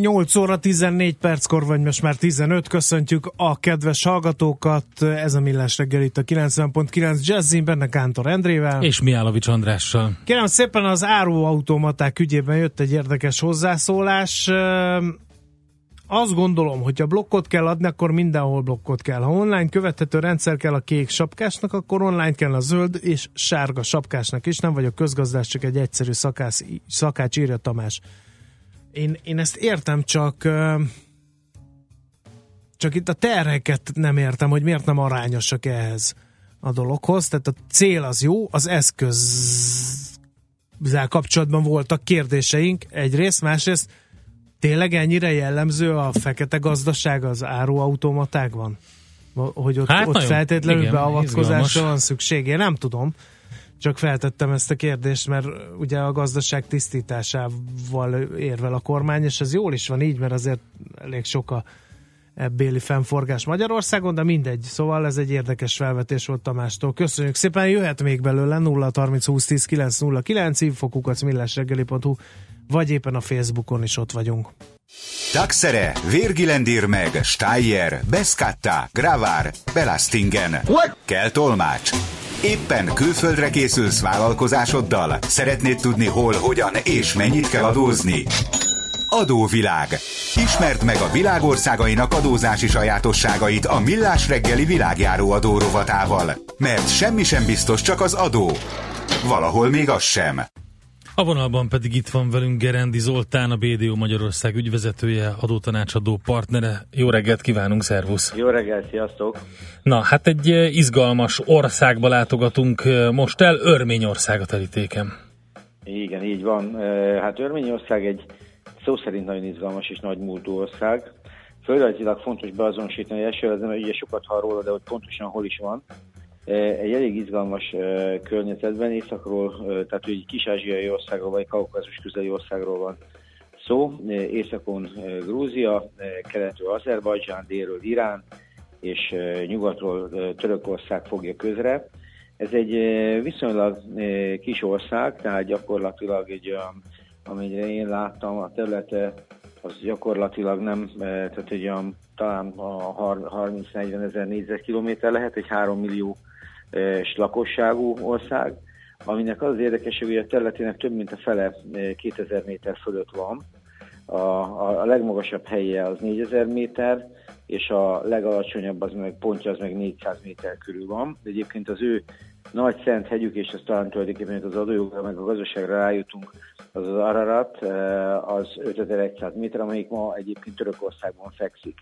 8 óra 14 perckor, vagy most már 15. Köszöntjük a kedves hallgatókat. Ez a Millás reggel itt a 90.9 Jazzin, benne Kántor Endrével. És Miálovics Andrással. Kérem szépen az áruautomaták ügyében jött egy érdekes hozzászólás. Azt gondolom, hogy ha blokkot kell adni, akkor mindenhol blokkot kell. Ha online követhető rendszer kell a kék sapkásnak, akkor online kell a zöld és sárga sapkásnak is. Nem vagyok közgazdás, csak egy egyszerű szakász, szakács, írja Tamás. Én, én ezt értem, csak csak itt a terheket nem értem, hogy miért nem arányosak ehhez a dologhoz. Tehát a cél az jó, az eszközzel kapcsolatban voltak kérdéseink egyrészt, másrészt tényleg ennyire jellemző a fekete gazdaság az áruautomatákban? Hogy ott, hát ott feltétlenül igen, beavatkozásra van szükség? Én nem tudom. Csak feltettem ezt a kérdést, mert ugye a gazdaság tisztításával érvel a kormány, és ez jól is van így, mert azért elég sok a ebbéli fennforgás Magyarországon, de mindegy. Szóval ez egy érdekes felvetés volt Tamástól. Köszönjük szépen, jöhet még belőle 0 30 20 10 909 infokukat millásreggeli.hu vagy éppen a Facebookon is ott vagyunk. Taxere, Virgilendir meg, Steyer, Beskatta, Gravár, Belastingen. What? Kell tolmács. Éppen külföldre készülsz vállalkozásoddal? Szeretnéd tudni hol, hogyan és mennyit kell adózni? Adóvilág. Ismerd meg a világországainak adózási sajátosságait a Millás reggeli világjáró adó rovatával. Mert semmi sem biztos, csak az adó. Valahol még az sem. A vonalban pedig itt van velünk Gerendi Zoltán, a BDO Magyarország ügyvezetője, adótanácsadó partnere. Jó reggelt kívánunk, szervusz! Jó reggelt, sziasztok! Na, hát egy eh, izgalmas országba látogatunk eh, most el, Örményország a terítéken. Igen, így van. Eh, hát Örményország egy szó szerint nagyon izgalmas és nagy múltú ország. Földrajzilag fontos beazonosítani, első az nem, ugye sokat hall róla, de hogy pontosan hol is van. Egy elég izgalmas környezetben, északról, tehát egy kis-ázsiai országról, vagy kaukázus közeli országról van szó. Északon Grúzia, keletről Azerbajdzsán, délről Irán, és nyugatról Törökország fogja közre. Ez egy viszonylag kis ország, tehát gyakorlatilag egy, amire én láttam, a területe az gyakorlatilag nem, tehát egy olyan talán a 30-40 ezer négyzetkilométer lehet, egy 3 millió és lakosságú ország, aminek az, az érdekes, hogy a területének több mint a fele 2000 méter fölött van. A, a, a legmagasabb helye az 4000 méter, és a legalacsonyabb az meg pontja az meg 400 méter körül van. De egyébként az ő nagy szent hegyük, és ez talán tulajdonképpen az adójogra, meg a gazdaságra rájutunk, az az Ararat, az 5100 méter, amelyik ma egyébként Törökországban fekszik.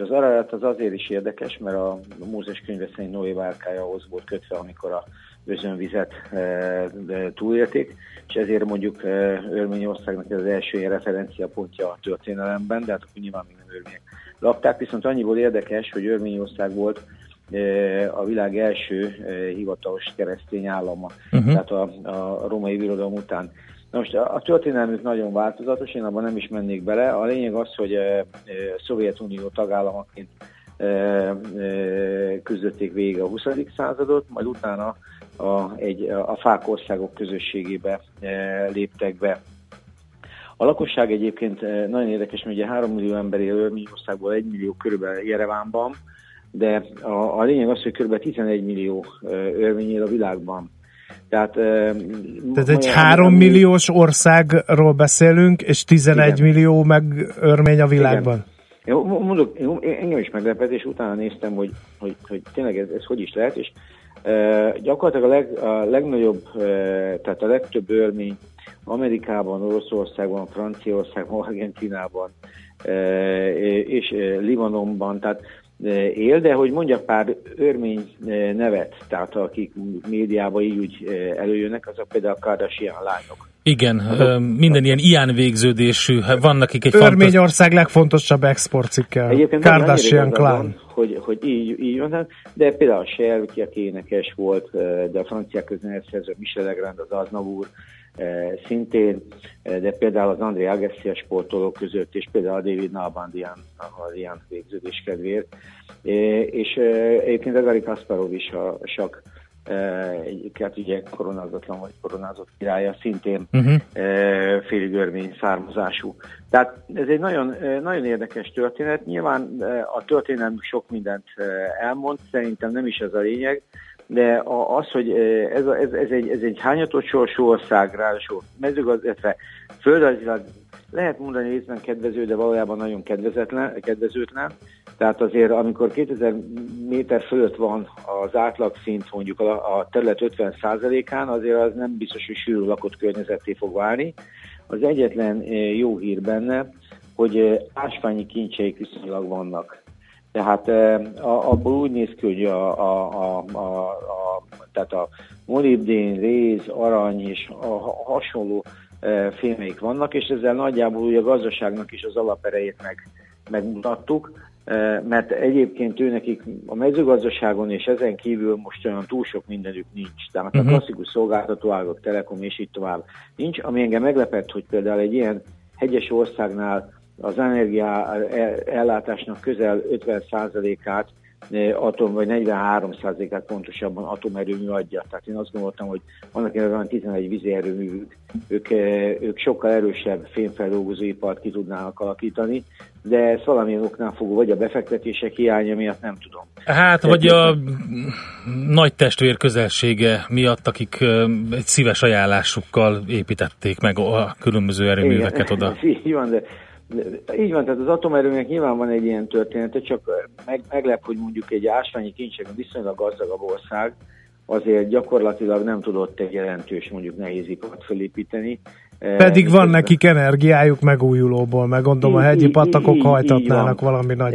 Az Ararat az azért is érdekes, mert a, a Mózes könyve szerint Noé várkája ahhoz volt kötve, amikor a özönvizet e, túlélték, és ezért mondjuk e, Örményországnak ez az első ilyen referenciapontja a történelemben, de hát akkor nyilván még nem örmények lakták, viszont annyiból érdekes, hogy Örményország volt e, a világ első e, hivatalos keresztény állama, uh-huh. tehát a, a római birodalom után. Na most a történelmük nagyon változatos, én abban nem is mennék bele. A lényeg az, hogy a eh, eh, Szovjetunió tagállamaként eh, küzdötték végig a 20. századot, majd utána a, egy, a fák országok közösségébe léptek be. A lakosság egyébként nagyon érdekes, mert ugye 3 millió ember él Örményországból, 1 millió körülbelül Jerevánban, de a, a lényeg az, hogy kb. 11 millió örmény él a világban. Tehát, Tehát egy 3 milliós országról beszélünk, és 11 igen. millió meg örmény a világban. Igen. Jó, mondok, jó, engem is meglepetés, utána néztem, hogy, hogy, hogy tényleg ez, ez hogy is lehet, és e, gyakorlatilag a, leg, a legnagyobb, e, tehát a legtöbb örmény Amerikában, Oroszországban, Franciaországban, Argentinában e, és e, Libanonban, tehát él, de hogy mondjak pár örmény nevet, tehát akik médiában így úgy előjönnek, azok például a Kardashian lányok. Igen, minden ilyen ilyen végződésű, vannak akik egy Örményország fantasz... legfontosabb exportcikkel. Egyébként Kardashian clan. Hogy, hogy így, így van, de például a Shell, aki énekes volt, de a franciák közönetszerző Michel Legrand, az Aznavour, szintén, de például az André Agassi a sportolók között, és például a David Nalbandian, az ilyen végződés kedvéért. És egyébként a Gary Kasparov is a sok hát ugye koronázatlan vagy koronázott királya, szintén uh-huh. félig örmény származású. Tehát ez egy nagyon, nagyon érdekes történet. Nyilván a történelem sok mindent elmond, szerintem nem is ez a lényeg, de az, hogy ez, ez, ez, egy, ez egy hányatott sorsú ország, ráadásul mezőgazdaság, földrajzilag lehet mondani részben kedvező, de valójában nagyon kedvezetlen, kedvezőtlen. Tehát azért, amikor 2000 méter fölött van az átlagszint mondjuk a, a terület 50%-án, azért az nem biztos, hogy sűrű lakott környezeté fog válni. Az egyetlen jó hír benne, hogy ásványi kincseik viszonylag vannak. Tehát eh, abból úgy néz ki, hogy a, a, a, a, a, tehát a molibdén, réz, arany és a, a hasonló fémeik vannak, és ezzel nagyjából ugye a gazdaságnak is az alaperejét meg, megmutattuk, mert egyébként ő nekik a mezőgazdaságon és ezen kívül most olyan túl sok mindenük nincs. Tehát uh-huh. a mhm. klasszikus szolgáltatóágok, telekom és így tovább nincs, ami engem meglepett, hogy például egy ilyen hegyes országnál az energia ellátásnak közel 50%-át atom, vagy 43%-át pontosabban atomerőmű adja. Tehát én azt gondoltam, hogy annak van 11 vízi erőművük, ők, ők sokkal erősebb fémfeldolgozóipart ki tudnának alakítani, de ez valamilyen oknál fogó, vagy a befektetések hiánya miatt nem tudom. Hát, vagy a nagy testvér közelsége miatt, akik egy szíves ajánlásukkal építették meg a különböző erőműveket Igen, oda. Így van, de így van, tehát az atomerőnek nyilván van egy ilyen története, csak meg, meglep, hogy mondjuk egy ásványi kincsegen viszonylag gazdagabb ország azért gyakorlatilag nem tudott egy jelentős mondjuk nehézipart felépíteni. Pedig van közben... nekik energiájuk megújulóból, meg gondolom a hegyi patakok így, hajtatnának így valami nagy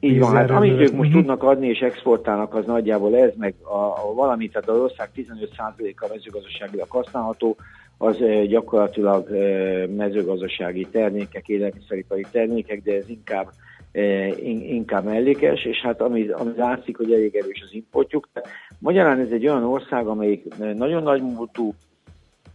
Így van, hát amit ők most tudnak adni és exportálnak, az nagyjából ez, meg a, a valami, tehát az ország 15%-a mezőgazdaságilag használható, az gyakorlatilag mezőgazdasági termékek, élelmiszeripari termékek, de ez inkább inkább mellékes, és hát ami, ami látszik, hogy elég erős az importjuk. Magyarán ez egy olyan ország, amelyik nagyon nagy múltú,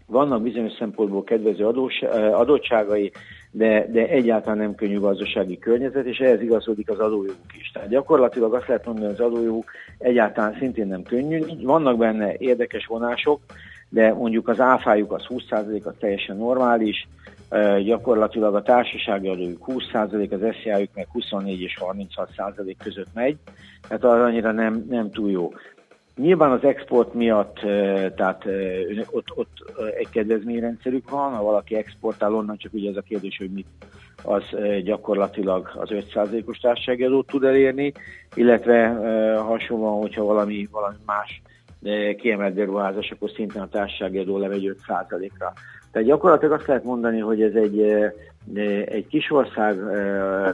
vannak bizonyos szempontból kedvező adós, adottságai, de, de egyáltalán nem könnyű gazdasági környezet, és ehhez igazodik az adójoguk is. Tehát gyakorlatilag azt lehet mondani, hogy az adójoguk egyáltalán szintén nem könnyű. Vannak benne érdekes vonások, de mondjuk az áfájuk az 20% az teljesen normális, gyakorlatilag a társasági adójuk 20%, az SZIA-juk meg 24 és 36% között megy, tehát az annyira nem, nem túl jó. Nyilván az export miatt, tehát ott, ott egy kedvezményrendszerük van, ha valaki exportál onnan, csak ugye ez a kérdés, hogy mit az gyakorlatilag az 5%-os társasági adót tud elérni, illetve hasonlóan, hogyha valami, valami más kiemelt beruházás, akkor szintén a társasági adó lemegy 5%-ra. Tehát gyakorlatilag azt lehet mondani, hogy ez egy, egy kis ország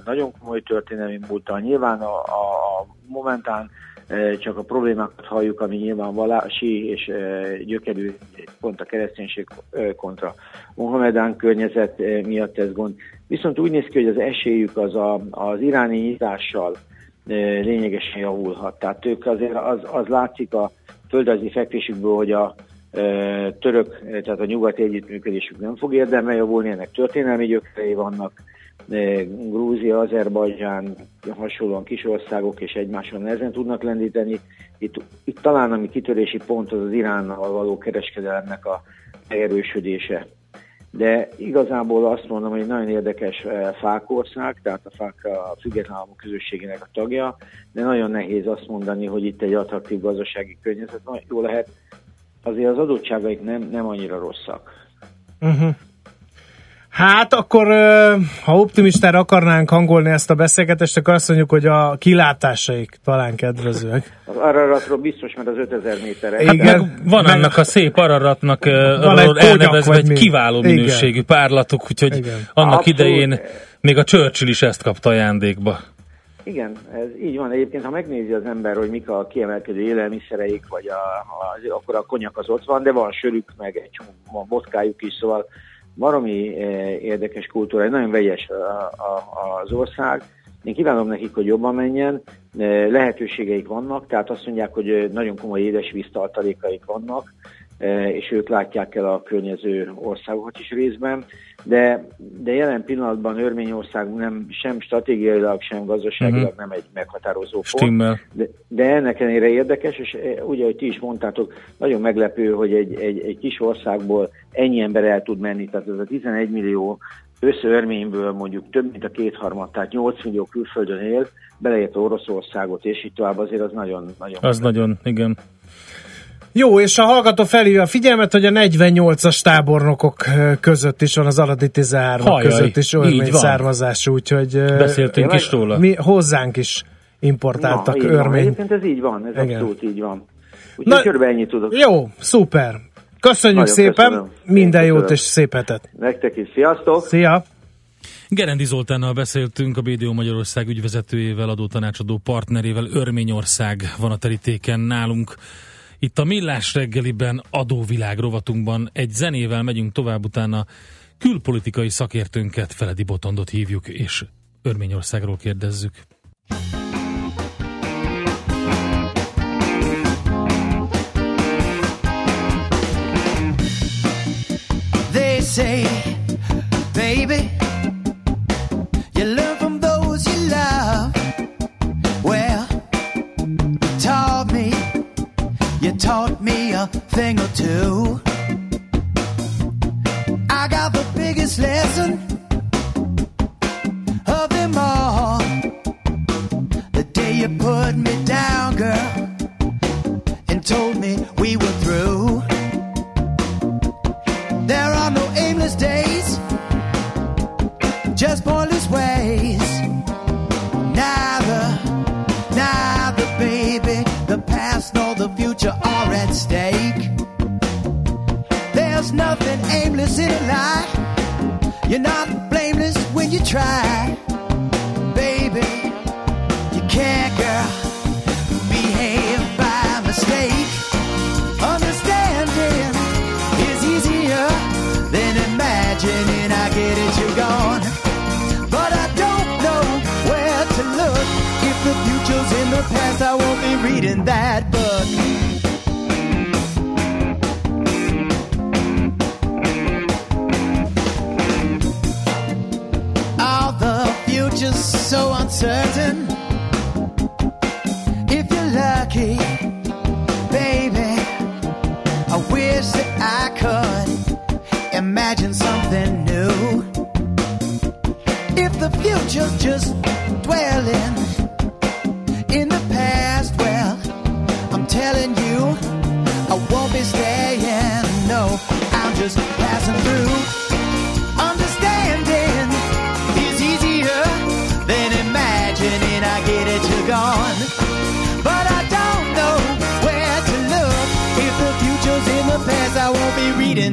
nagyon komoly történelmi múltal. Nyilván a, a momentán csak a problémákat halljuk, ami nyilván vallási és gyökerű pont a kereszténység kontra Mohamedán környezet miatt ez gond. Viszont úgy néz ki, hogy az esélyük az a, az iráni nyitással lényegesen javulhat. Tehát ők azért az, az látszik a földrajzi fekvésükből, hogy a e, török, tehát a nyugati együttműködésük nem fog érdemel javulni, ennek történelmi gyökerei vannak, e, Grúzia, Azerbajdzsán, hasonlóan kis országok és egymáson nehezen tudnak lendíteni. Itt, itt talán ami kitörési pont az az Iránnal való kereskedelemnek a erősödése de igazából azt mondom, hogy nagyon érdekes eh, fákország, tehát a fák a független államok közösségének a tagja, de nagyon nehéz azt mondani, hogy itt egy attraktív gazdasági környezet jó lehet, azért az adottságaik nem, nem annyira rosszak. Uh-huh. Hát akkor, ha optimistára akarnánk hangolni ezt a beszélgetést, akkor azt mondjuk, hogy a kilátásaik talán kedvezőek. Az Araratról biztos, mert az 5000 méterre. Hát meg van meg, annak a szép Araratnak van elnevezve egy kiváló minőségű Igen. párlatuk, úgyhogy Igen. annak Abszolút. idején még a Churchill is ezt kapta ajándékba. Igen, ez így van. Egyébként, ha megnézi az ember, hogy mik a kiemelkedő élelmiszereik, vagy a, a, akkor a konyak az ott van, de van sörük, meg egy csomó vodkájuk is, szóval baromi eh, érdekes kultúra, nagyon vegyes a, az ország. Én kívánom nekik, hogy jobban menjen, eh, lehetőségeik vannak, tehát azt mondják, hogy eh, nagyon komoly édesvíztartalékaik vannak, és ők látják el a környező országokat is részben, de, de jelen pillanatban Örményország nem sem stratégiailag, sem gazdaságilag uh-huh. nem egy meghatározó pont, de, de ennek ellenére érdekes, és e, ugye, hogy ti is mondtátok, nagyon meglepő, hogy egy, egy, egy kis országból ennyi ember el tud menni, tehát ez a 11 millió összeörményből mondjuk több mint a kétharmad, tehát 8 millió külföldön él, beleértve Oroszországot, és így tovább, azért az nagyon... nagyon az nagyon, igen. Jó, és a hallgató felhívja a figyelmet, hogy a 48-as tábornokok között is van, az Aladi 13 között is örmény származású, úgyhogy... Beszéltünk is róla. Mi hozzánk is importáltak Na, örmény. Egyébként ez így van, ez Igen. abszolút így van. Úgyhogy Na, körülbelül ennyit tudok. Jó, szuper. Köszönjük Nagyon szépen, köszönöm. minden Én jót köszönöm. és szép hetet. Nektek is, sziasztok! Szia! Gerendi Zoltánnal beszéltünk, a BDO Magyarország ügyvezetőjével, adótanácsadó partnerével. Örményország van a terítéken nálunk. Itt a Millás reggeliben adóvilág rovatunkban egy zenével megyünk tovább, utána külpolitikai szakértőnket, Feledi Botondot hívjuk, és Örményországról kérdezzük. They say, baby taught me a thing or two. I got the biggest lesson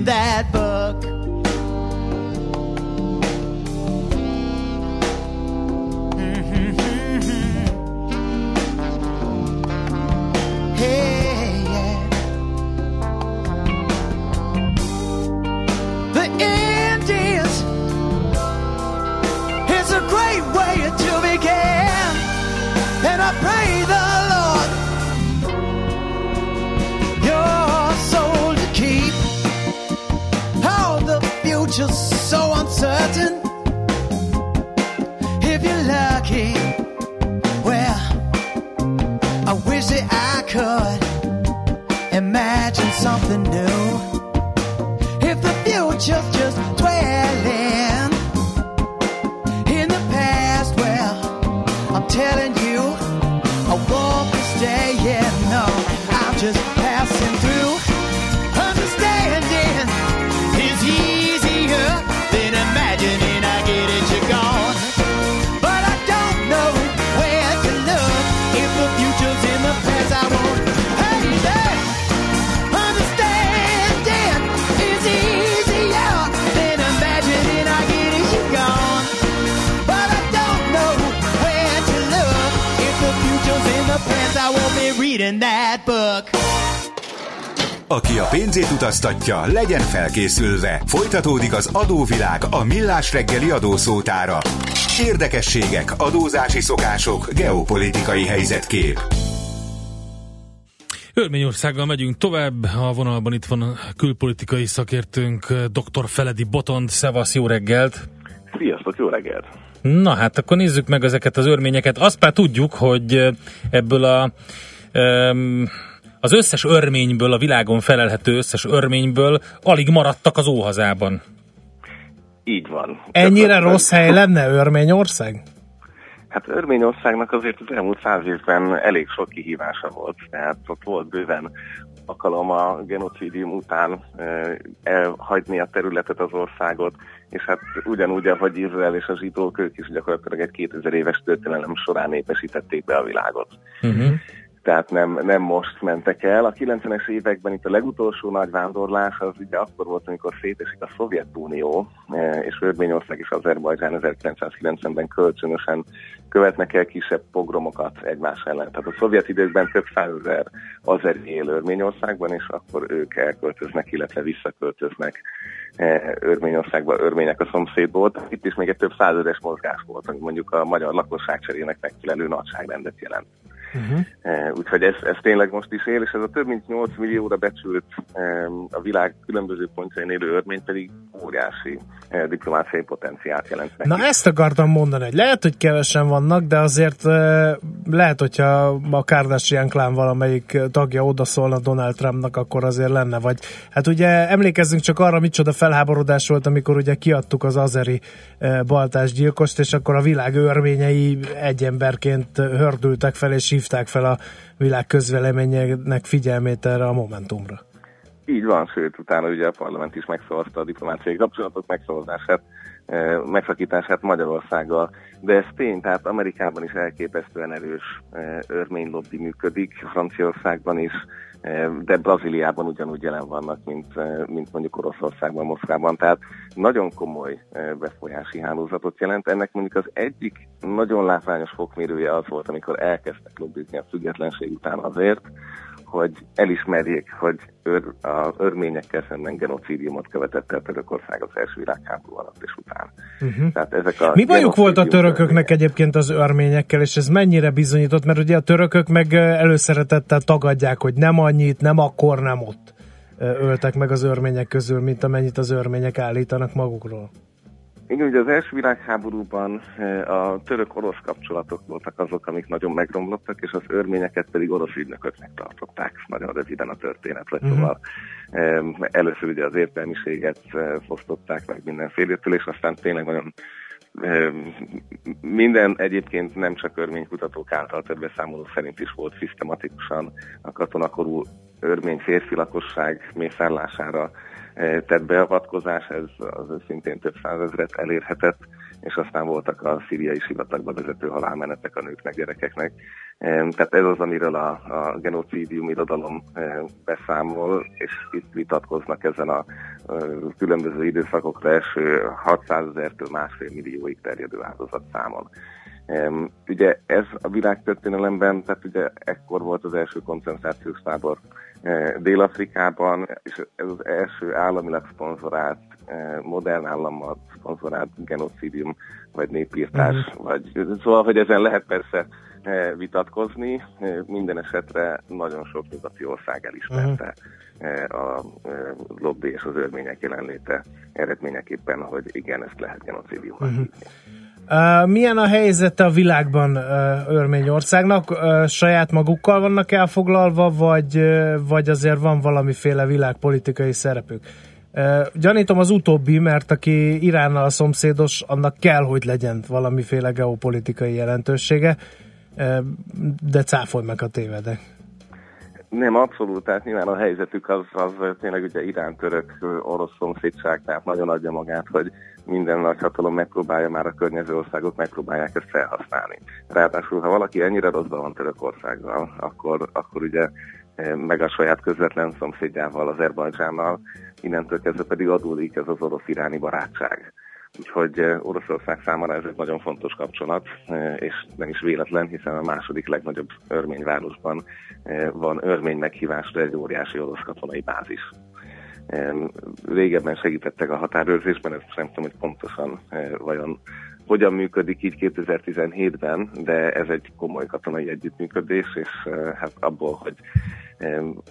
that book. Reading that book. Aki a pénzét utaztatja, legyen felkészülve. Folytatódik az adóvilág a millás reggeli adószótára. Érdekességek, adózási szokások, geopolitikai helyzetkép. Örményországgal megyünk tovább. A vonalban itt van a külpolitikai szakértőnk, dr. Feledi Botond. Szevasz, jó reggelt! Sziasztok, jó reggelt! Na hát akkor nézzük meg ezeket az örményeket. Azt már tudjuk, hogy ebből a az összes örményből, a világon felelhető összes örményből alig maradtak az óhazában. Így van. Ennyire rossz hely lenne Örményország? Hát Örményországnak azért az elmúlt száz évben elég sok kihívása volt, tehát ott volt bőven alkalom a genocidium után elhagyni a területet, az országot, és hát ugyanúgy, ahogy Izrael és a zsidók, ők is gyakorlatilag egy 2000 éves történelem során népesítették be a világot. Uh-huh tehát nem, nem most mentek el. A 90-es években itt a legutolsó nagy vándorlás az ugye akkor volt, amikor szétesik a Szovjetunió, e, és Örményország és Azerbajdzsán 1990-ben kölcsönösen követnek el kisebb pogromokat egymás ellen. Tehát a szovjet időkben több százezer azeri él Örményországban, és akkor ők elköltöznek, illetve visszaköltöznek e, Örményországba, örmények a szomszédból. Itt is még egy több százezeres mozgás volt, ami mondjuk a magyar lakosság cserének megfelelő nagyságrendet jelent. Uh-huh. Úgyhogy ez, ez tényleg most is él, és ez a több mint 8 millióra becsült a világ különböző pontjain élő örmény pedig óriási eh, diplomáciai potenciált jelent neki. Na ezt akartam mondani, hogy lehet, hogy kevesen vannak, de azért eh, lehet, hogyha a Kardashian klán valamelyik tagja odaszólna Donald Trumpnak, akkor azért lenne, vagy hát ugye emlékezzünk csak arra, micsoda felháborodás volt, amikor ugye kiadtuk az azeri baltás gyilkost, és akkor a világ örményei egy emberként hördültek fel, és hívták fel a világ közveleményének figyelmét erre a Momentumra. Így van, sőt, utána ugye a parlament is megszavazta a diplomáciai kapcsolatok megszavazását, eh, megszakítását Magyarországgal, de ez tény, tehát Amerikában is elképesztően erős eh, örmény lobby működik, Franciaországban is, de Brazíliában ugyanúgy jelen vannak, mint, mint mondjuk Oroszországban, Moszkvában, tehát nagyon komoly befolyási hálózatot jelent. Ennek mondjuk az egyik nagyon látványos fokmérője az volt, amikor elkezdtek lobbizni a függetlenség után azért, hogy elismerjék, hogy ör, az örményekkel szemben genocidiumot követett el Törökország az első világháború alatt és után. Uh-huh. Tehát ezek a Mi bajuk volt a törököknek egyébként az örményekkel, és ez mennyire bizonyított, mert ugye a törökök meg előszeretettel tagadják, hogy nem annyit, nem akkor, nem ott öltek meg az örmények közül, mint amennyit az örmények állítanak magukról. Igen, ugye az első világháborúban eh, a török-orosz kapcsolatok voltak azok, amik nagyon megromlottak, és az örményeket pedig orosz ügynököknek tartották. Nagyon röviden a történet, vagy uh-huh. szóval először ugye az értelmiséget eh, fosztották meg mindenfélétől, és aztán tényleg nagyon minden egyébként nem csak örménykutatók által több beszámoló szerint is volt szisztematikusan a katonakorú örmény férfi lakosság mészárlására tett beavatkozás, ez az szintén több százezret elérhetett, és aztán voltak a szíriai sivatagba vezető halálmenetek a nőknek, gyerekeknek. Tehát ez az, amiről a, a genocidium irodalom beszámol, és itt vitatkoznak ezen a különböző időszakokra eső 600 ezertől másfél millióig terjedő áldozat számon. Ugye ez a világtörténelemben, tehát ugye ekkor volt az első koncentrációs tábor Eh, Dél-Afrikában, és ez az első államilag szponzorált, eh, modern állammal szponzorált genocidium, vagy népírtás, uh-huh. vagy szóval, hogy ezen lehet persze eh, vitatkozni, minden esetre nagyon sok nyugati ország elismerte uh-huh. a lobby és az örmények jelenléte eredményeképpen, hogy igen, ezt lehet genocidiumnak uh-huh. Milyen a helyzet a világban Örményországnak? Saját magukkal vannak elfoglalva, vagy, vagy azért van valamiféle világpolitikai szerepük? Uh, gyanítom az utóbbi, mert aki Iránnal szomszédos, annak kell, hogy legyen valamiféle geopolitikai jelentősége, de cáfolj meg a tévedek. Nem, abszolút, tehát nyilván a helyzetük az, az tényleg ugye irán-török orosz szomszédság, tehát nagyon adja magát, hogy minden nagy megpróbálja már a környező országok megpróbálják ezt felhasználni. Ráadásul, ha valaki ennyire rosszban van Törökországgal, akkor, akkor ugye meg a saját közvetlen szomszédjával, az Erbajdzsánnal, innentől kezdve pedig adódik ez az orosz-iráni barátság Úgyhogy Oroszország számára ez egy nagyon fontos kapcsolat, és nem is véletlen, hiszen a második legnagyobb örményvárosban van örmény meghívásra egy óriási orosz katonai bázis. Régebben segítettek a határőrzésben, ezt nem tudom, hogy pontosan vajon hogyan működik így 2017-ben, de ez egy komoly katonai együttműködés, és hát abból, hogy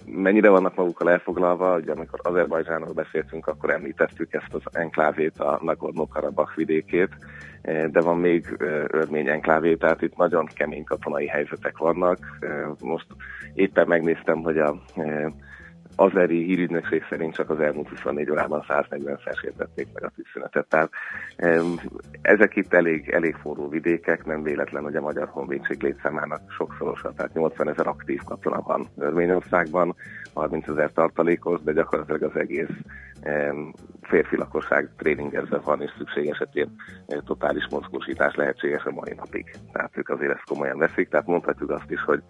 mennyire vannak magukkal elfoglalva, hogy amikor Azerbajdzsánról beszéltünk, akkor említettük ezt az enklávét, a Nagorno-Karabakh vidékét, de van még örmény enklávé, tehát itt nagyon kemény katonai helyzetek vannak. Most éppen megnéztem, hogy a azeri hírügynökség szerint csak az elmúlt 24 órában 140 sértették meg a tűzszünetet. Tehát ezek itt elég, elég forró vidékek, nem véletlen, hogy a Magyar Honvédség létszámának sokszorosa, tehát 80 ezer aktív katona van Örményországban, 30 ezer tartalékos, de gyakorlatilag az egész férfi lakosság tréningezve van, és szükség esetén totális mozgósítás lehetséges a mai napig. Tehát ők azért ezt komolyan veszik, tehát mondhatjuk azt is, hogy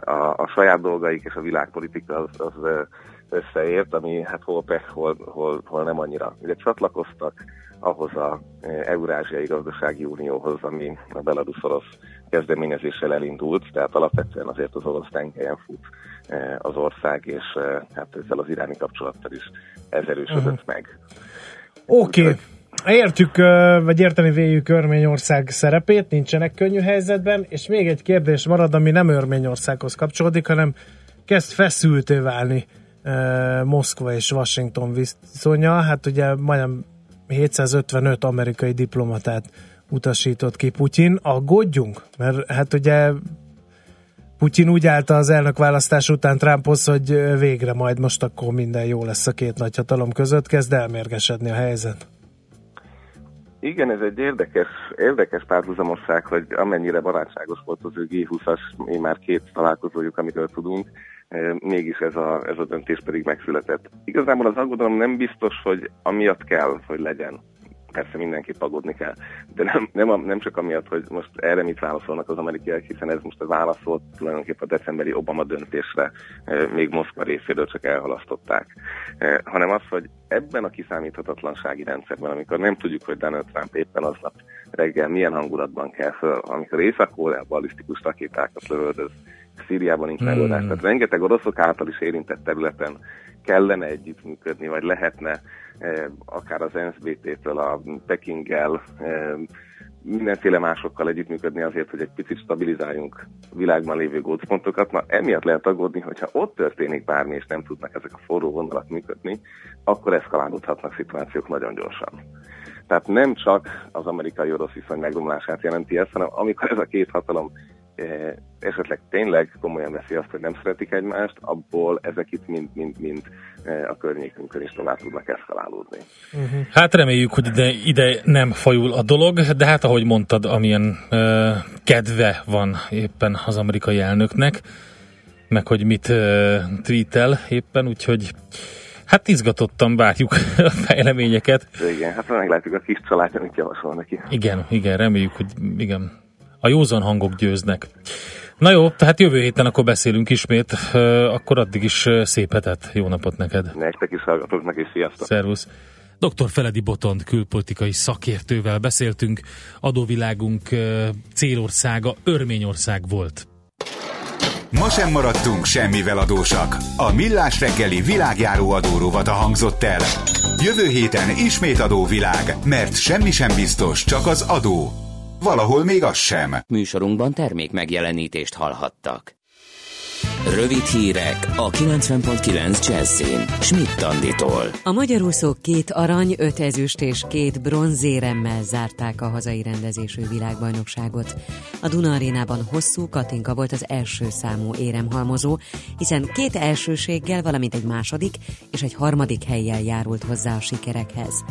a, a saját dolgaik és a világpolitika az, az összeért, ami hát hol pech, hol, hol, hol nem annyira. Ugye csatlakoztak ahhoz a Eurázsiai Gazdasági Unióhoz, ami a Belarus-orosz kezdeményezéssel elindult, tehát alapvetően azért az orosz tengelyen fut az ország, és hát ezzel az iráni kapcsolattal is ez erősödött uh-huh. meg. Oké. Okay. Értjük, vagy érteni véljük Örményország szerepét, nincsenek könnyű helyzetben, és még egy kérdés marad, ami nem Örményországhoz kapcsolódik, hanem kezd feszülté válni Moszkva és Washington viszonya. Hát ugye majdnem 755 amerikai diplomatát utasított ki Putyin. Aggódjunk? Mert hát ugye Putyin úgy állta az elnök választás után Trumphoz, hogy végre majd most akkor minden jó lesz a két nagyhatalom között, kezd elmérgesedni a helyzet. Igen, ez egy érdekes, érdekes párhuzamosság, hogy amennyire barátságos volt az ő G20-as, én már két találkozójuk, amiről tudunk, eh, mégis ez a, ez a döntés pedig megszületett. Igazából az aggodalom nem biztos, hogy amiatt kell, hogy legyen persze mindenképp aggódni kell, de nem, nem, nem csak amiatt, hogy most erre mit válaszolnak az amerikaiak, hiszen ez most a válaszolt tulajdonképpen a decemberi Obama döntésre e, még Moszkva részéről csak elhalasztották, e, hanem az, hogy ebben a kiszámíthatatlansági rendszerben, amikor nem tudjuk, hogy Donald Trump éppen aznap reggel milyen hangulatban kell föl, amikor észak ballisztikus rakétákat lövöldöz, Szíriában nincs megoldás. Hmm. Tehát rengeteg oroszok által is érintett területen kellene együttműködni, vagy lehetne eh, akár az NSBT-től a Pekinggel, eh, mindenféle másokkal együttműködni azért, hogy egy picit stabilizáljunk világban lévő gócpontokat. Na, emiatt lehet aggódni, hogyha ott történik bármi, és nem tudnak ezek a forró vonalak működni, akkor eszkalálódhatnak szituációk nagyon gyorsan. Tehát nem csak az amerikai-orosz viszony megromlását jelenti ez, hanem amikor ez a két hatalom esetleg tényleg komolyan veszi azt, hogy nem szeretik egymást, abból ezek itt mind-mind-mind eh, a környékünkön is tovább tudnak eszkalálódni. Uh-huh. Hát reméljük, hogy ide, ide nem fajul a dolog, de hát ahogy mondtad, amilyen uh, kedve van éppen az amerikai elnöknek, meg hogy mit uh, tweetel éppen, úgyhogy Hát izgatottan várjuk a fejleményeket. Igen, hát meglátjuk a kis család, amit javasol neki. Igen, igen, reméljük, hogy igen, a józan hangok győznek. Na jó, tehát jövő héten akkor beszélünk ismét, akkor addig is szép hetet, jó napot neked. Nektek is hallgatóknak, és sziasztok. Szervusz. Dr. Feledi Botond külpolitikai szakértővel beszéltünk, adóvilágunk célországa Örményország volt. Ma sem maradtunk semmivel adósak. A Millás reggeli világjáró adóróvat a hangzott el. Jövő héten ismét adóvilág, mert semmi sem biztos, csak az adó. Valahol még az sem. Műsorunkban termék megjelenítést hallhattak. Rövid hírek a 90.9 Jazzin. Schmidt Anditól. A magyar úszók két arany, öt ezüst és két bronzéremmel zárták a hazai rendezésű világbajnokságot. A Duna arénában hosszú Katinka volt az első számú éremhalmozó, hiszen két elsőséggel, valamint egy második és egy harmadik helyjel járult hozzá a sikerekhez.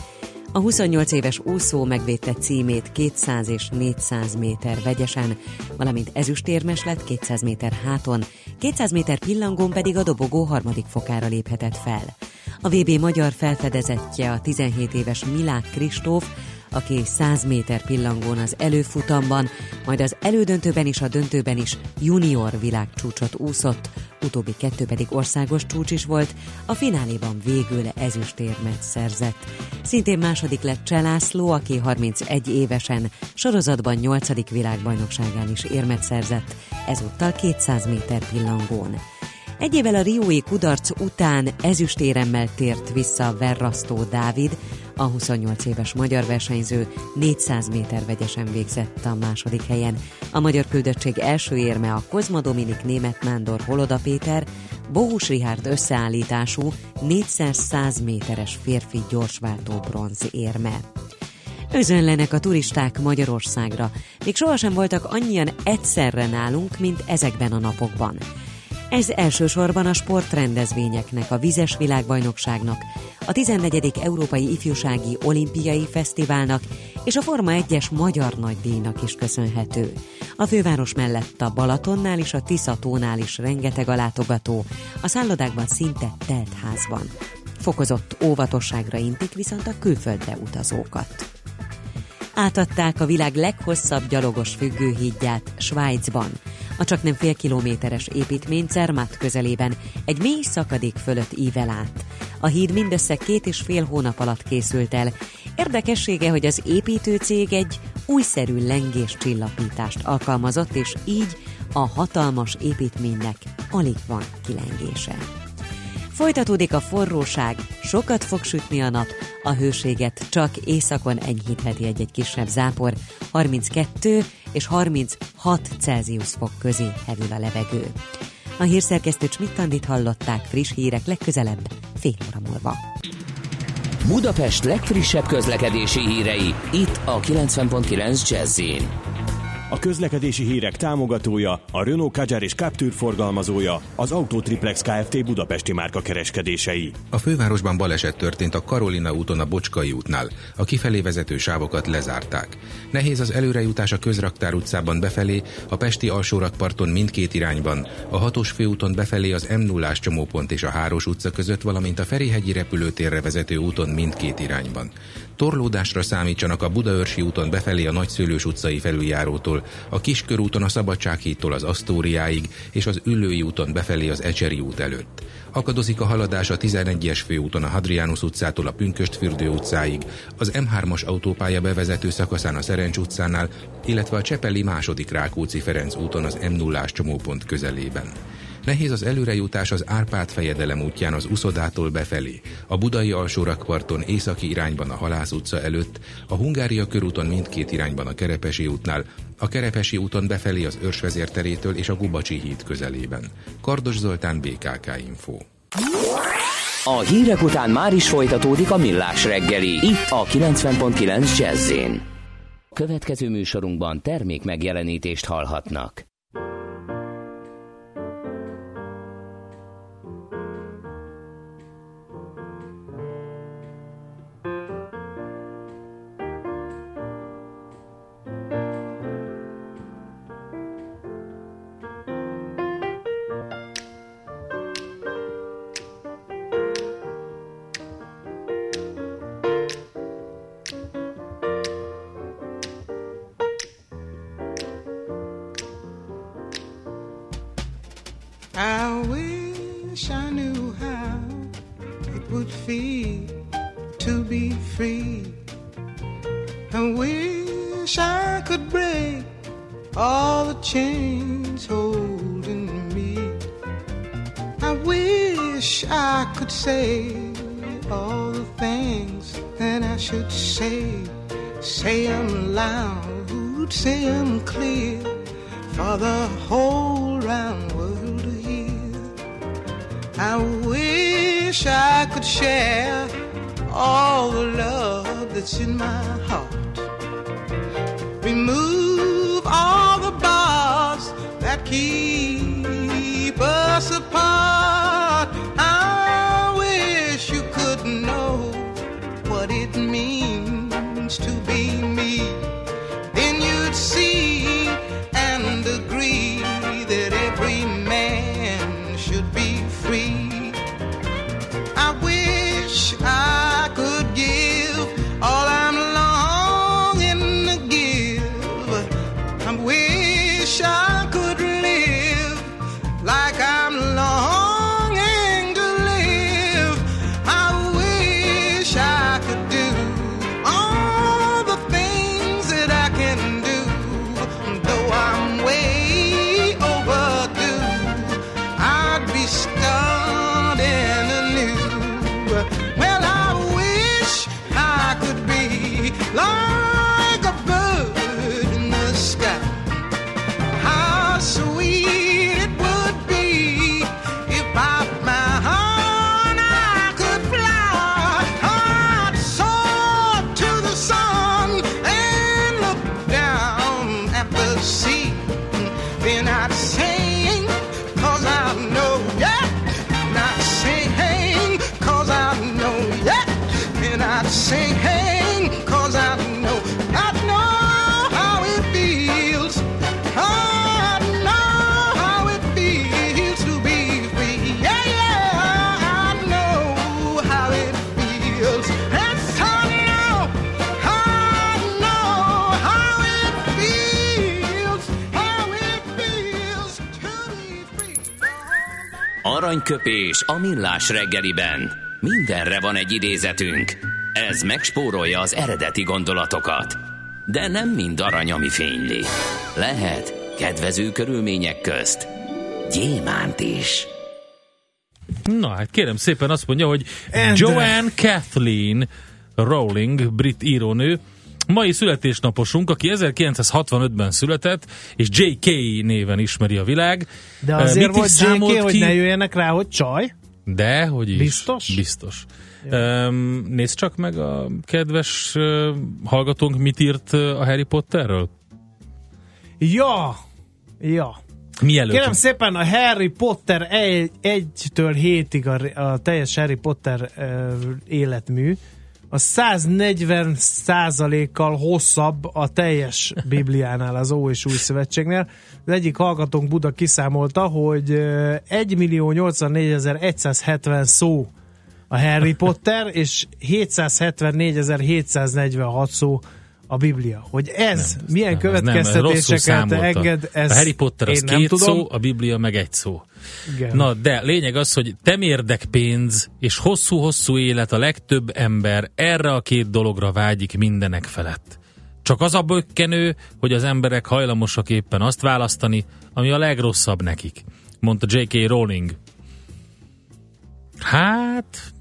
A 28 éves úszó megvédte címét 200 és 400 méter vegyesen, valamint ezüstérmes lett 200 méter háton, 200 méter pillangón pedig a dobogó harmadik fokára léphetett fel. A VB magyar felfedezettje a 17 éves Milák Kristóf, aki 100 méter pillangón az előfutamban, majd az elődöntőben is a döntőben is junior világcsúcsot úszott, utóbbi kettő pedig országos csúcs is volt, a fináléban végül ezüstérmet szerzett. Szintén második lett Cselászló, aki 31 évesen sorozatban 8. világbajnokságán is érmet szerzett, ezúttal 200 méter pillangón. Egy évvel a Riói kudarc után ezüstéremmel tért vissza Verrasztó Dávid, a 28 éves magyar versenyző 400 méter vegyesen végzett a második helyen. A magyar küldöttség első érme a Kozma Dominik Német Nándor Holoda Péter, Bohus Rihárd összeállítású 400 méteres férfi gyorsváltó bronz érme. Özönlenek a turisták Magyarországra. Még sohasem voltak annyian egyszerre nálunk, mint ezekben a napokban. Ez elsősorban a sportrendezvényeknek, a vizes világbajnokságnak, a 14. Európai Ifjúsági Olimpiai Fesztiválnak és a Forma 1-es Magyar Nagydíjnak is köszönhető. A főváros mellett a Balatonnál és a Tiszatónál is rengeteg a látogató, a szállodákban szinte telt házban. Fokozott óvatosságra intik viszont a külföldre utazókat. Átadták a világ leghosszabb gyalogos függőhídját Svájcban. A csak nem fél kilométeres építmény Zermatt közelében egy mély szakadék fölött ível át. A híd mindössze két és fél hónap alatt készült el. Érdekessége, hogy az építőcég egy újszerű lengés csillapítást alkalmazott, és így a hatalmas építménynek alig van kilengése. Folytatódik a forróság, sokat fog sütni a nap, a hőséget csak északon enyhítheti egy-egy kisebb zápor, 32 és 36 Celsius fok közé hevül a levegő. A hírszerkesztő Csmittandit hallották friss hírek legközelebb, fél óra múlva. Budapest legfrissebb közlekedési hírei, itt a 90.9 jazz a közlekedési hírek támogatója, a Renault Kadjar és Captur forgalmazója, az Autotriplex Kft. Budapesti márka kereskedései. A fővárosban baleset történt a Karolina úton a Bocskai útnál. A kifelé vezető sávokat lezárták. Nehéz az előrejutás a Közraktár utcában befelé, a Pesti alsórakparton mindkét irányban, a hatos főúton befelé az m 0 csomópont és a Háros utca között, valamint a Ferihegyi repülőtérre vezető úton mindkét irányban. Torlódásra számítsanak a Budaörsi úton befelé a Nagyszőlős utcai felüljárótól, a Kiskörúton a Szabadsághídtól az Asztóriáig és az Üllői úton befelé az Ecseri út előtt. Akadozik a haladás a 11-es főúton a Hadrianus utcától a Pünköstfürdő utcáig, az M3-as autópálya bevezető szakaszán a Szerencs utcánál, illetve a Csepeli második Rákóczi Ferenc úton az m 0 csomópont közelében. Nehéz az előrejutás az Árpád fejedelem útján az Uszodától befelé, a budai alsórakparton északi irányban a Halász utca előtt, a Hungária körúton mindkét irányban a Kerepesi útnál, a Kerepesi úton befelé az Őrsvezérterétől és a Gubacsi híd közelében. Kardos Zoltán, BKK Info. A hírek után már is folytatódik a millás reggeli, itt a 90.9 jazz Következő műsorunkban termék megjelenítést hallhatnak. chains holding me. I wish I could say all the things that I should say. Say them loud, say them Aranyköpés a millás reggeliben. Mindenre van egy idézetünk. Ez megspórolja az eredeti gondolatokat. De nem mind arany, ami fényli. Lehet kedvező körülmények közt gyémánt is. Na hát kérem szépen azt mondja, hogy. Joanne Kathleen Rowling, brit írónő, mai születésnaposunk, aki 1965-ben született, és J.K. néven ismeri a világ. De azért Mit volt J.K., hogy ne jöjjenek rá, hogy csaj? De, hogy is. Biztos? Biztos. Um, nézd csak meg a kedves uh, hallgatónk, mit írt a Harry Potterről. Ja, ja. Mielőtt? Kérem szépen, a Harry Potter 1-től 7-ig a, a teljes Harry Potter uh, életmű, a 140 százalékkal hosszabb a teljes Bibliánál, az Ó és Új Szövetségnél. Az egyik hallgatónk Buda kiszámolta, hogy 1 millió 84.170 szó a Harry Potter, és 774.746 szó a Biblia. Hogy ez nem, milyen nem, következtetéseket nem, enged, ez A Harry Potter az két tudom. szó, a Biblia meg egy szó. Igen. Na, de lényeg az, hogy temérdek pénz és hosszú-hosszú élet a legtöbb ember erre a két dologra vágyik mindenek felett. Csak az a bökkenő, hogy az emberek hajlamosak éppen azt választani, ami a legrosszabb nekik, mondta J.K. Rowling. Hát,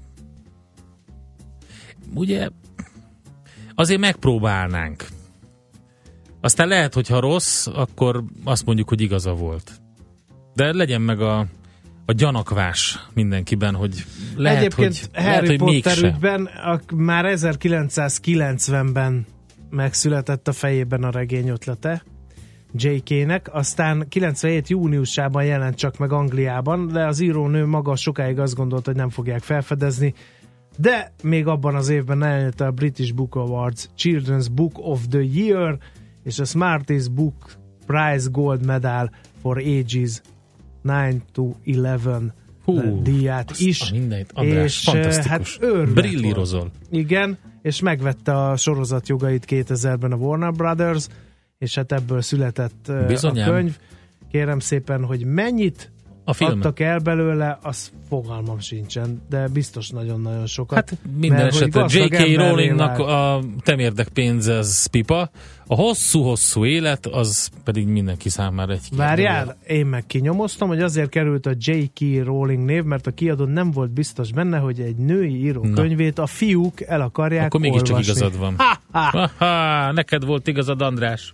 ugye azért megpróbálnánk. Aztán lehet, hogy ha rossz, akkor azt mondjuk, hogy igaza volt. De legyen meg a, a gyanakvás mindenkiben, hogy lehet, Egyébként hogy, Harry lehet, hogy Potter ügyben a, már 1990-ben megszületett a fejében a regény ötlete. J.K.-nek, aztán 97. júniusában jelent csak meg Angliában, de az írónő maga sokáig azt gondolta, hogy nem fogják felfedezni, de még abban az évben elnyerte a British Book Awards Children's Book of the Year és a Smarties Book Prize Gold Medal for Ages 9 to 11 Hú, díját is. Mindent, András, és eh, fantasztikus. hát Brillírozol. Igen, és megvette a sorozat jogait 2000-ben a Warner Brothers, és hát ebből született eh, Bizonyám. a könyv. Kérem szépen, hogy mennyit a film. adtak el belőle, az fogalmam sincsen, de biztos nagyon-nagyon sokat. Hát minden esetre J.K. Rowlingnak a temérdek pénz ez pipa, a hosszú-hosszú élet az pedig mindenki számára egy Várjál, én meg kinyomoztam, hogy azért került a J.K. Rowling név, mert a kiadó nem volt biztos benne, hogy egy női író Na. könyvét a fiúk el akarják Akkor mégiscsak igazad van. Ha, ha. Ha, ha, neked volt igazad, András.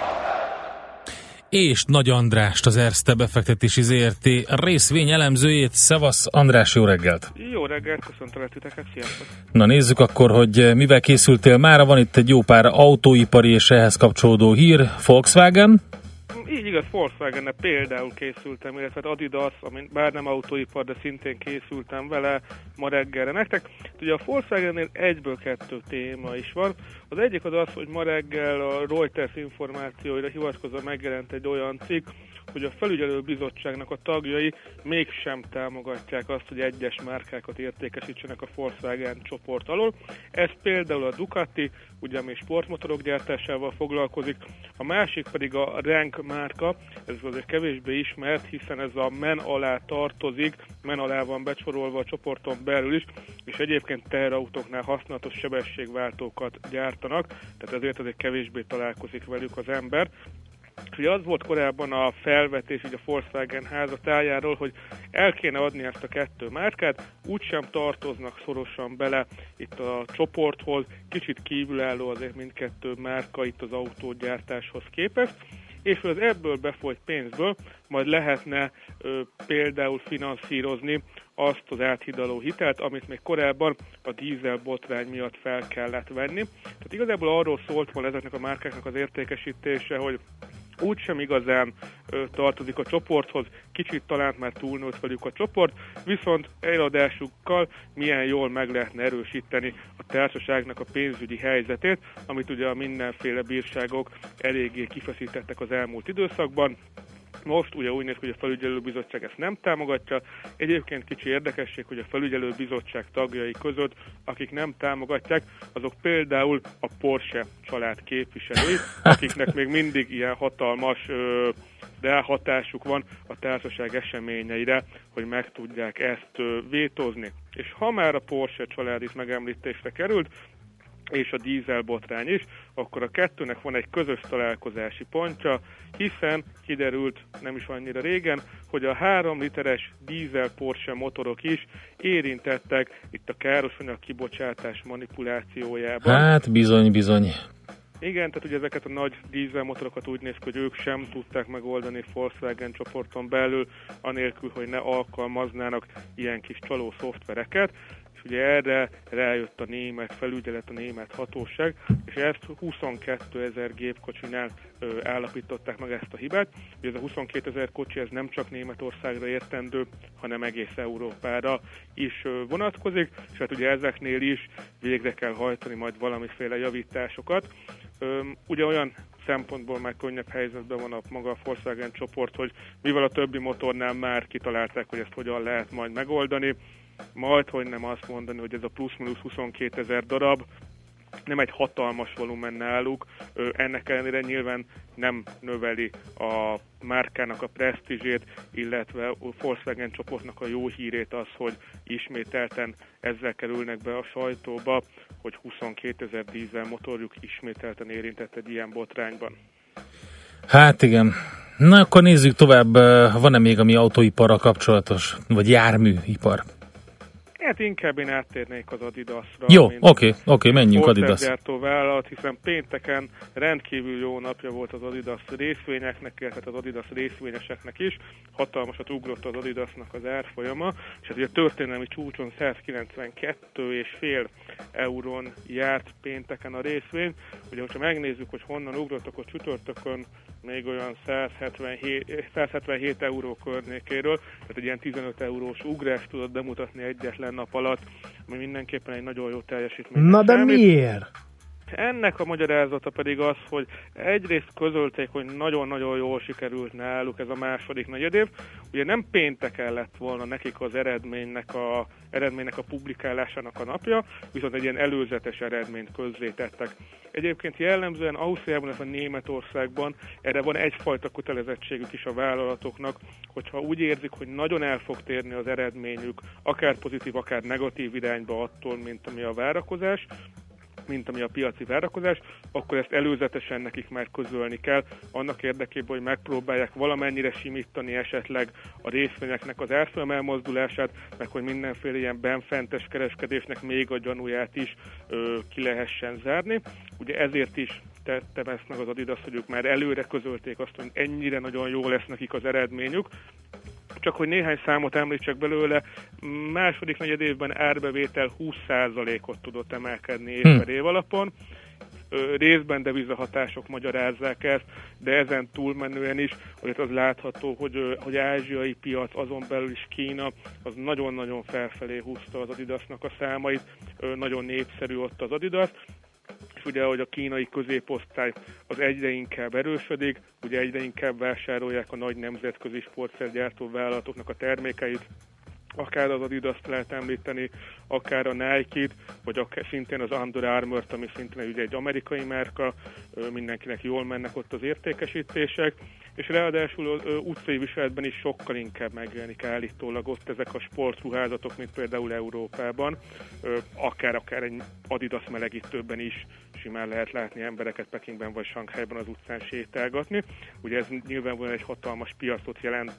és Nagy Andrást, az Erste befektetési ZRT részvény elemzőjét. Szevasz, András, jó reggelt! Jó reggelt, köszöntelek titeket, sziasztok! Na nézzük akkor, hogy mivel készültél mára. Van itt egy jó pár autóipari és ehhez kapcsolódó hír. Volkswagen, így igaz, volkswagen például készültem, illetve Adidas, amin bár nem autóipar, de szintén készültem vele ma reggelre nektek. Ugye a Volkswagen-nél egyből kettő téma is van. Az egyik az az, hogy ma reggel a Reuters információira hivatkozva megjelent egy olyan cikk, hogy a felügyelő bizottságnak a tagjai mégsem támogatják azt, hogy egyes márkákat értékesítsenek a Volkswagen csoport alól. Ez például a Ducati, ugye ami sportmotorok gyártásával foglalkozik, a másik pedig a Rank márka, ez azért kevésbé ismert, hiszen ez a men alá tartozik, men alá van becsorolva a csoporton belül is, és egyébként teherautóknál használatos sebességváltókat gyártanak, tehát ezért azért kevésbé találkozik velük az ember. Ugye az volt korábban a felvetés így a Volkswagen házatájáról, hogy el kéne adni ezt a kettő márkát, úgysem tartoznak szorosan bele itt a csoporthoz, kicsit kívülálló azért mindkettő márka itt az autógyártáshoz képest, és az ebből befolyt pénzből majd lehetne ö, például finanszírozni azt az áthidaló hitelt, amit még korábban a dízel botrány miatt fel kellett venni. Tehát igazából arról szólt volna ezeknek a márkáknak az értékesítése, hogy úgy sem igazán tartozik a csoporthoz, kicsit talán már túlnőtt velük a csoport, viszont eladásukkal milyen jól meg lehetne erősíteni a társaságnak a pénzügyi helyzetét, amit ugye a mindenféle bírságok eléggé kifeszítettek az elmúlt időszakban. Most ugye úgy néz ki, hogy a felügyelőbizottság ezt nem támogatja. Egyébként kicsi érdekesség, hogy a felügyelőbizottság tagjai között, akik nem támogatják, azok például a Porsche család képviselői, akiknek még mindig ilyen hatalmas ö, ráhatásuk van a társaság eseményeire, hogy meg tudják ezt vétózni. És ha már a Porsche család is megemlítésre került, és a dízel botrány is, akkor a kettőnek van egy közös találkozási pontja, hiszen kiderült nem is annyira régen, hogy a 3 literes dízel Porsche motorok is érintettek itt a károsanyag kibocsátás manipulációjában. Hát bizony, bizony. Igen, tehát ugye ezeket a nagy dízelmotorokat úgy néz ki, hogy ők sem tudták megoldani Volkswagen csoporton belül, anélkül, hogy ne alkalmaznának ilyen kis csaló szoftvereket és ugye erre rájött a német felügyelet, a német hatóság, és ezt 22 ezer gépkocsinál ö, állapították meg ezt a hibát. Ugye ez a 22 ezer kocsi ez nem csak Németországra értendő, hanem egész Európára is ö, vonatkozik, és hát ugye ezeknél is végre kell hajtani majd valamiféle javításokat. Ö, ugye olyan szempontból már könnyebb helyzetben van a maga a Volkswagen csoport, hogy mivel a többi motornál már kitalálták, hogy ezt hogyan lehet majd megoldani, majd, hogy nem azt mondani, hogy ez a plusz-minusz 22 ezer darab, nem egy hatalmas volumen náluk, ennek ellenére nyilván nem növeli a márkának a presztízsét, illetve a Volkswagen csoportnak a jó hírét az, hogy ismételten ezzel kerülnek be a sajtóba, hogy 22 ezer dízel motorjuk ismételten érintett egy ilyen botrányban. Hát igen. Na akkor nézzük tovább, van-e még ami autóiparra kapcsolatos, vagy járműipar? Hát inkább én áttérnék az Adidasra. Jó, oké, oké, okay, menjünk Adidas. vállalat, hiszen pénteken rendkívül jó napja volt az Adidas részvényeknek, illetve az Adidas részvényeseknek is. Hatalmasat ugrott az Adidasnak az árfolyama, és ez ugye történelmi csúcson 192,5 eurón járt pénteken a részvény. Ugye, hogyha megnézzük, hogy honnan ugrott, akkor csütörtökön még olyan 177, 177 euró környékéről, tehát egy ilyen 15 eurós ugrást tudott bemutatni egyetlen nap alatt, ami mindenképpen egy nagyon jó teljesítmény. Na de számít. miért? Ennek a magyarázata pedig az, hogy egyrészt közölték, hogy nagyon-nagyon jól sikerült náluk ez a második negyedév. Ugye nem pénteken lett volna nekik az eredménynek a, eredménynek a publikálásának a napja, viszont egy ilyen előzetes eredményt közzétettek. Egyébként jellemzően Ausztriában, illetve Németországban erre van egyfajta kötelezettségük is a vállalatoknak, hogyha úgy érzik, hogy nagyon el fog térni az eredményük, akár pozitív, akár negatív irányba attól, mint ami a várakozás, mint ami a piaci várakozás, akkor ezt előzetesen nekik már közölni kell, annak érdekében, hogy megpróbálják valamennyire simítani esetleg a részvényeknek az árfolyam elmozdulását, meg hogy mindenféle ilyen benfentes kereskedésnek még a gyanúját is ö, ki lehessen zárni. Ugye ezért is tettem ezt meg az Adidas, hogy ők már előre közölték azt, hogy ennyire nagyon jó lesz nekik az eredményük, csak hogy néhány számot említsek belőle, második negyed évben árbevétel 20%-ot tudott emelkedni év per év alapon, részben devizahatások magyarázzák ezt, de ezen túlmenően is, hogy az látható, hogy, hogy ázsiai piac, azon belül is Kína, az nagyon-nagyon felfelé húzta az Adidasnak a számait, nagyon népszerű ott az Adidas, és ugye, hogy a kínai középosztály az egyre inkább erősödik, ugye egyre inkább vásárolják a nagy nemzetközi sportszergyártó vállalatoknak a termékeit, akár az Adidas-t lehet említeni, akár a Nike-t, vagy akár szintén az Under Armour-t, ami szintén ugye egy amerikai márka, mindenkinek jól mennek ott az értékesítések, és ráadásul utcai viseletben is sokkal inkább megjelenik állítólag ott ezek a sportruházatok, mint például Európában, akár-akár egy Adidas melegítőben is simán lehet látni embereket Pekingben vagy Sankhelyban az utcán sétálgatni. Ugye ez nyilvánvalóan egy hatalmas piacot jelent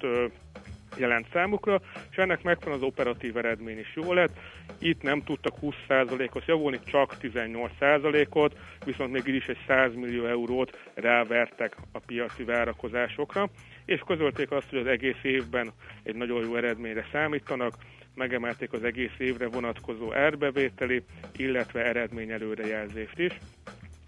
jelent számukra, és ennek megvan az operatív eredmény is jó lett. Itt nem tudtak 20%-ot javulni, csak 18%-ot, viszont még is egy 100 millió eurót rávertek a piaci várakozásokra, és közölték azt, hogy az egész évben egy nagyon jó eredményre számítanak, megemelték az egész évre vonatkozó árbevételi, illetve eredmény előrejelzést is.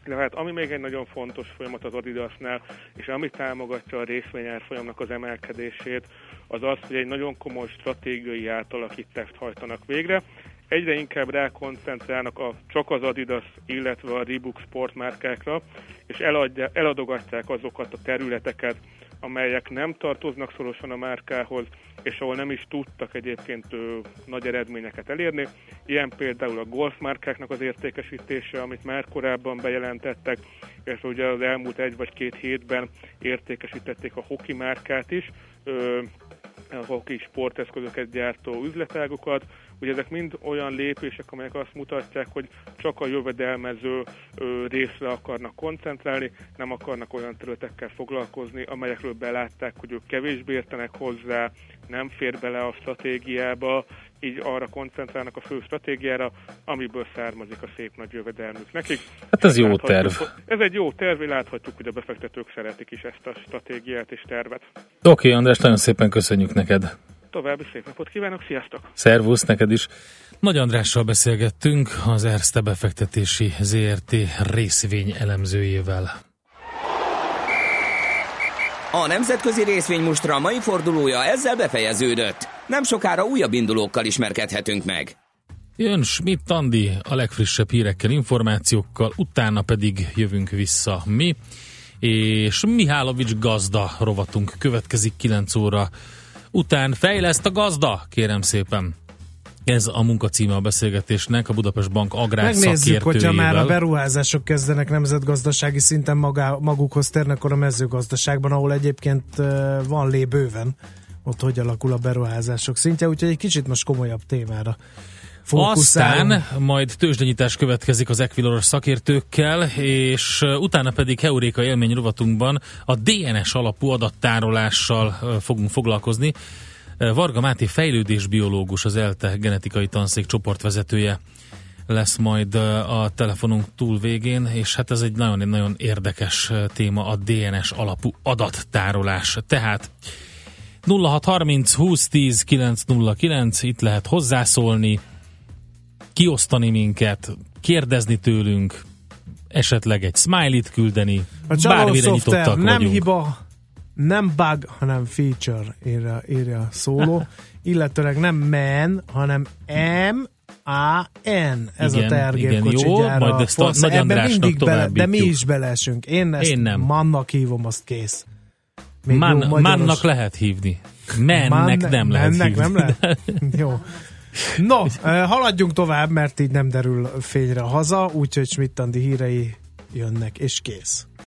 De hát ami még egy nagyon fontos folyamat az Adidasnál, és ami támogatja a részvényárfolyamnak az emelkedését, az az, hogy egy nagyon komoly stratégiai átalakítást hajtanak végre. Egyre inkább rákoncentrálnak a, csak az Adidas, illetve a Reebok sportmárkákra, és eladja, eladogatják azokat a területeket, amelyek nem tartoznak szorosan a márkához, és ahol nem is tudtak egyébként ö, nagy eredményeket elérni. Ilyen például a golfmárkáknak az értékesítése, amit már korábban bejelentettek, és ugye az elmúlt egy vagy két hétben értékesítették a hoki márkát is, ö, hoki sporteszközöket gyártó üzletágokat. Ugye ezek mind olyan lépések, amelyek azt mutatják, hogy csak a jövedelmező részre akarnak koncentrálni, nem akarnak olyan területekkel foglalkozni, amelyekről belátták, hogy ők kevésbé értenek hozzá, nem fér bele a stratégiába, így arra koncentrálnak a fő stratégiára, amiből származik a szép nagy jövedelmük nekik. Hát ez jó terv. Ez egy jó terv, láthatjuk, hogy a befektetők szeretik is ezt a stratégiát és tervet. Oké, okay, András, nagyon szépen köszönjük neked. További szép napot kívánok, sziasztok! Szervusz neked is! Nagy Andrással beszélgettünk az Erste befektetési ZRT részvény elemzőjével. A nemzetközi részvénymustra mai fordulója ezzel befejeződött. Nem sokára újabb indulókkal ismerkedhetünk meg. Jön Schmidt Andi a legfrissebb hírekkel, információkkal, utána pedig jövünk vissza mi, és Mihálovics gazda rovatunk következik 9 óra után. Fejleszt a gazda, kérem szépen. Ez a munkacíme a beszélgetésnek, a Budapest Bank agrár Megnézzük, hogyha már a beruházások kezdenek nemzetgazdasági szinten magá, magukhoz térnek, akkor a mezőgazdaságban, ahol egyébként van lé bőven, ott hogy alakul a beruházások szintje, úgyhogy egy kicsit most komolyabb témára Aztán majd tőzsdenyítás következik az Equilor szakértőkkel, és utána pedig Heuréka élmény rovatunkban a DNS alapú adattárolással fogunk foglalkozni. Varga Máté fejlődésbiológus, az ELTE genetikai tanszék csoportvezetője lesz majd a telefonunk túl végén, és hát ez egy nagyon-nagyon érdekes téma, a DNS alapú adattárolás. Tehát 0630 2010 909, itt lehet hozzászólni, kiosztani minket, kérdezni tőlünk, esetleg egy smiley-t küldeni, a bármire nyitottak nem vagyunk. hiba, nem bug, hanem feature, írja, írja szóló, illetőleg nem man, hanem M, a N, ez igen, a tergépkocsi jó, gyára. Majd ezt a Nagy Andrásnak mindig bele, De mi is belesünk. Én ezt Én nem. mannak hívom, azt kész. Még Man, jó, mannak lehet hívni. Mennek Man, nem lehet mennek hívni. nem lehet? jó. No, haladjunk tovább, mert így nem derül fényre haza, úgyhogy Schmidt hírei jönnek, és kész.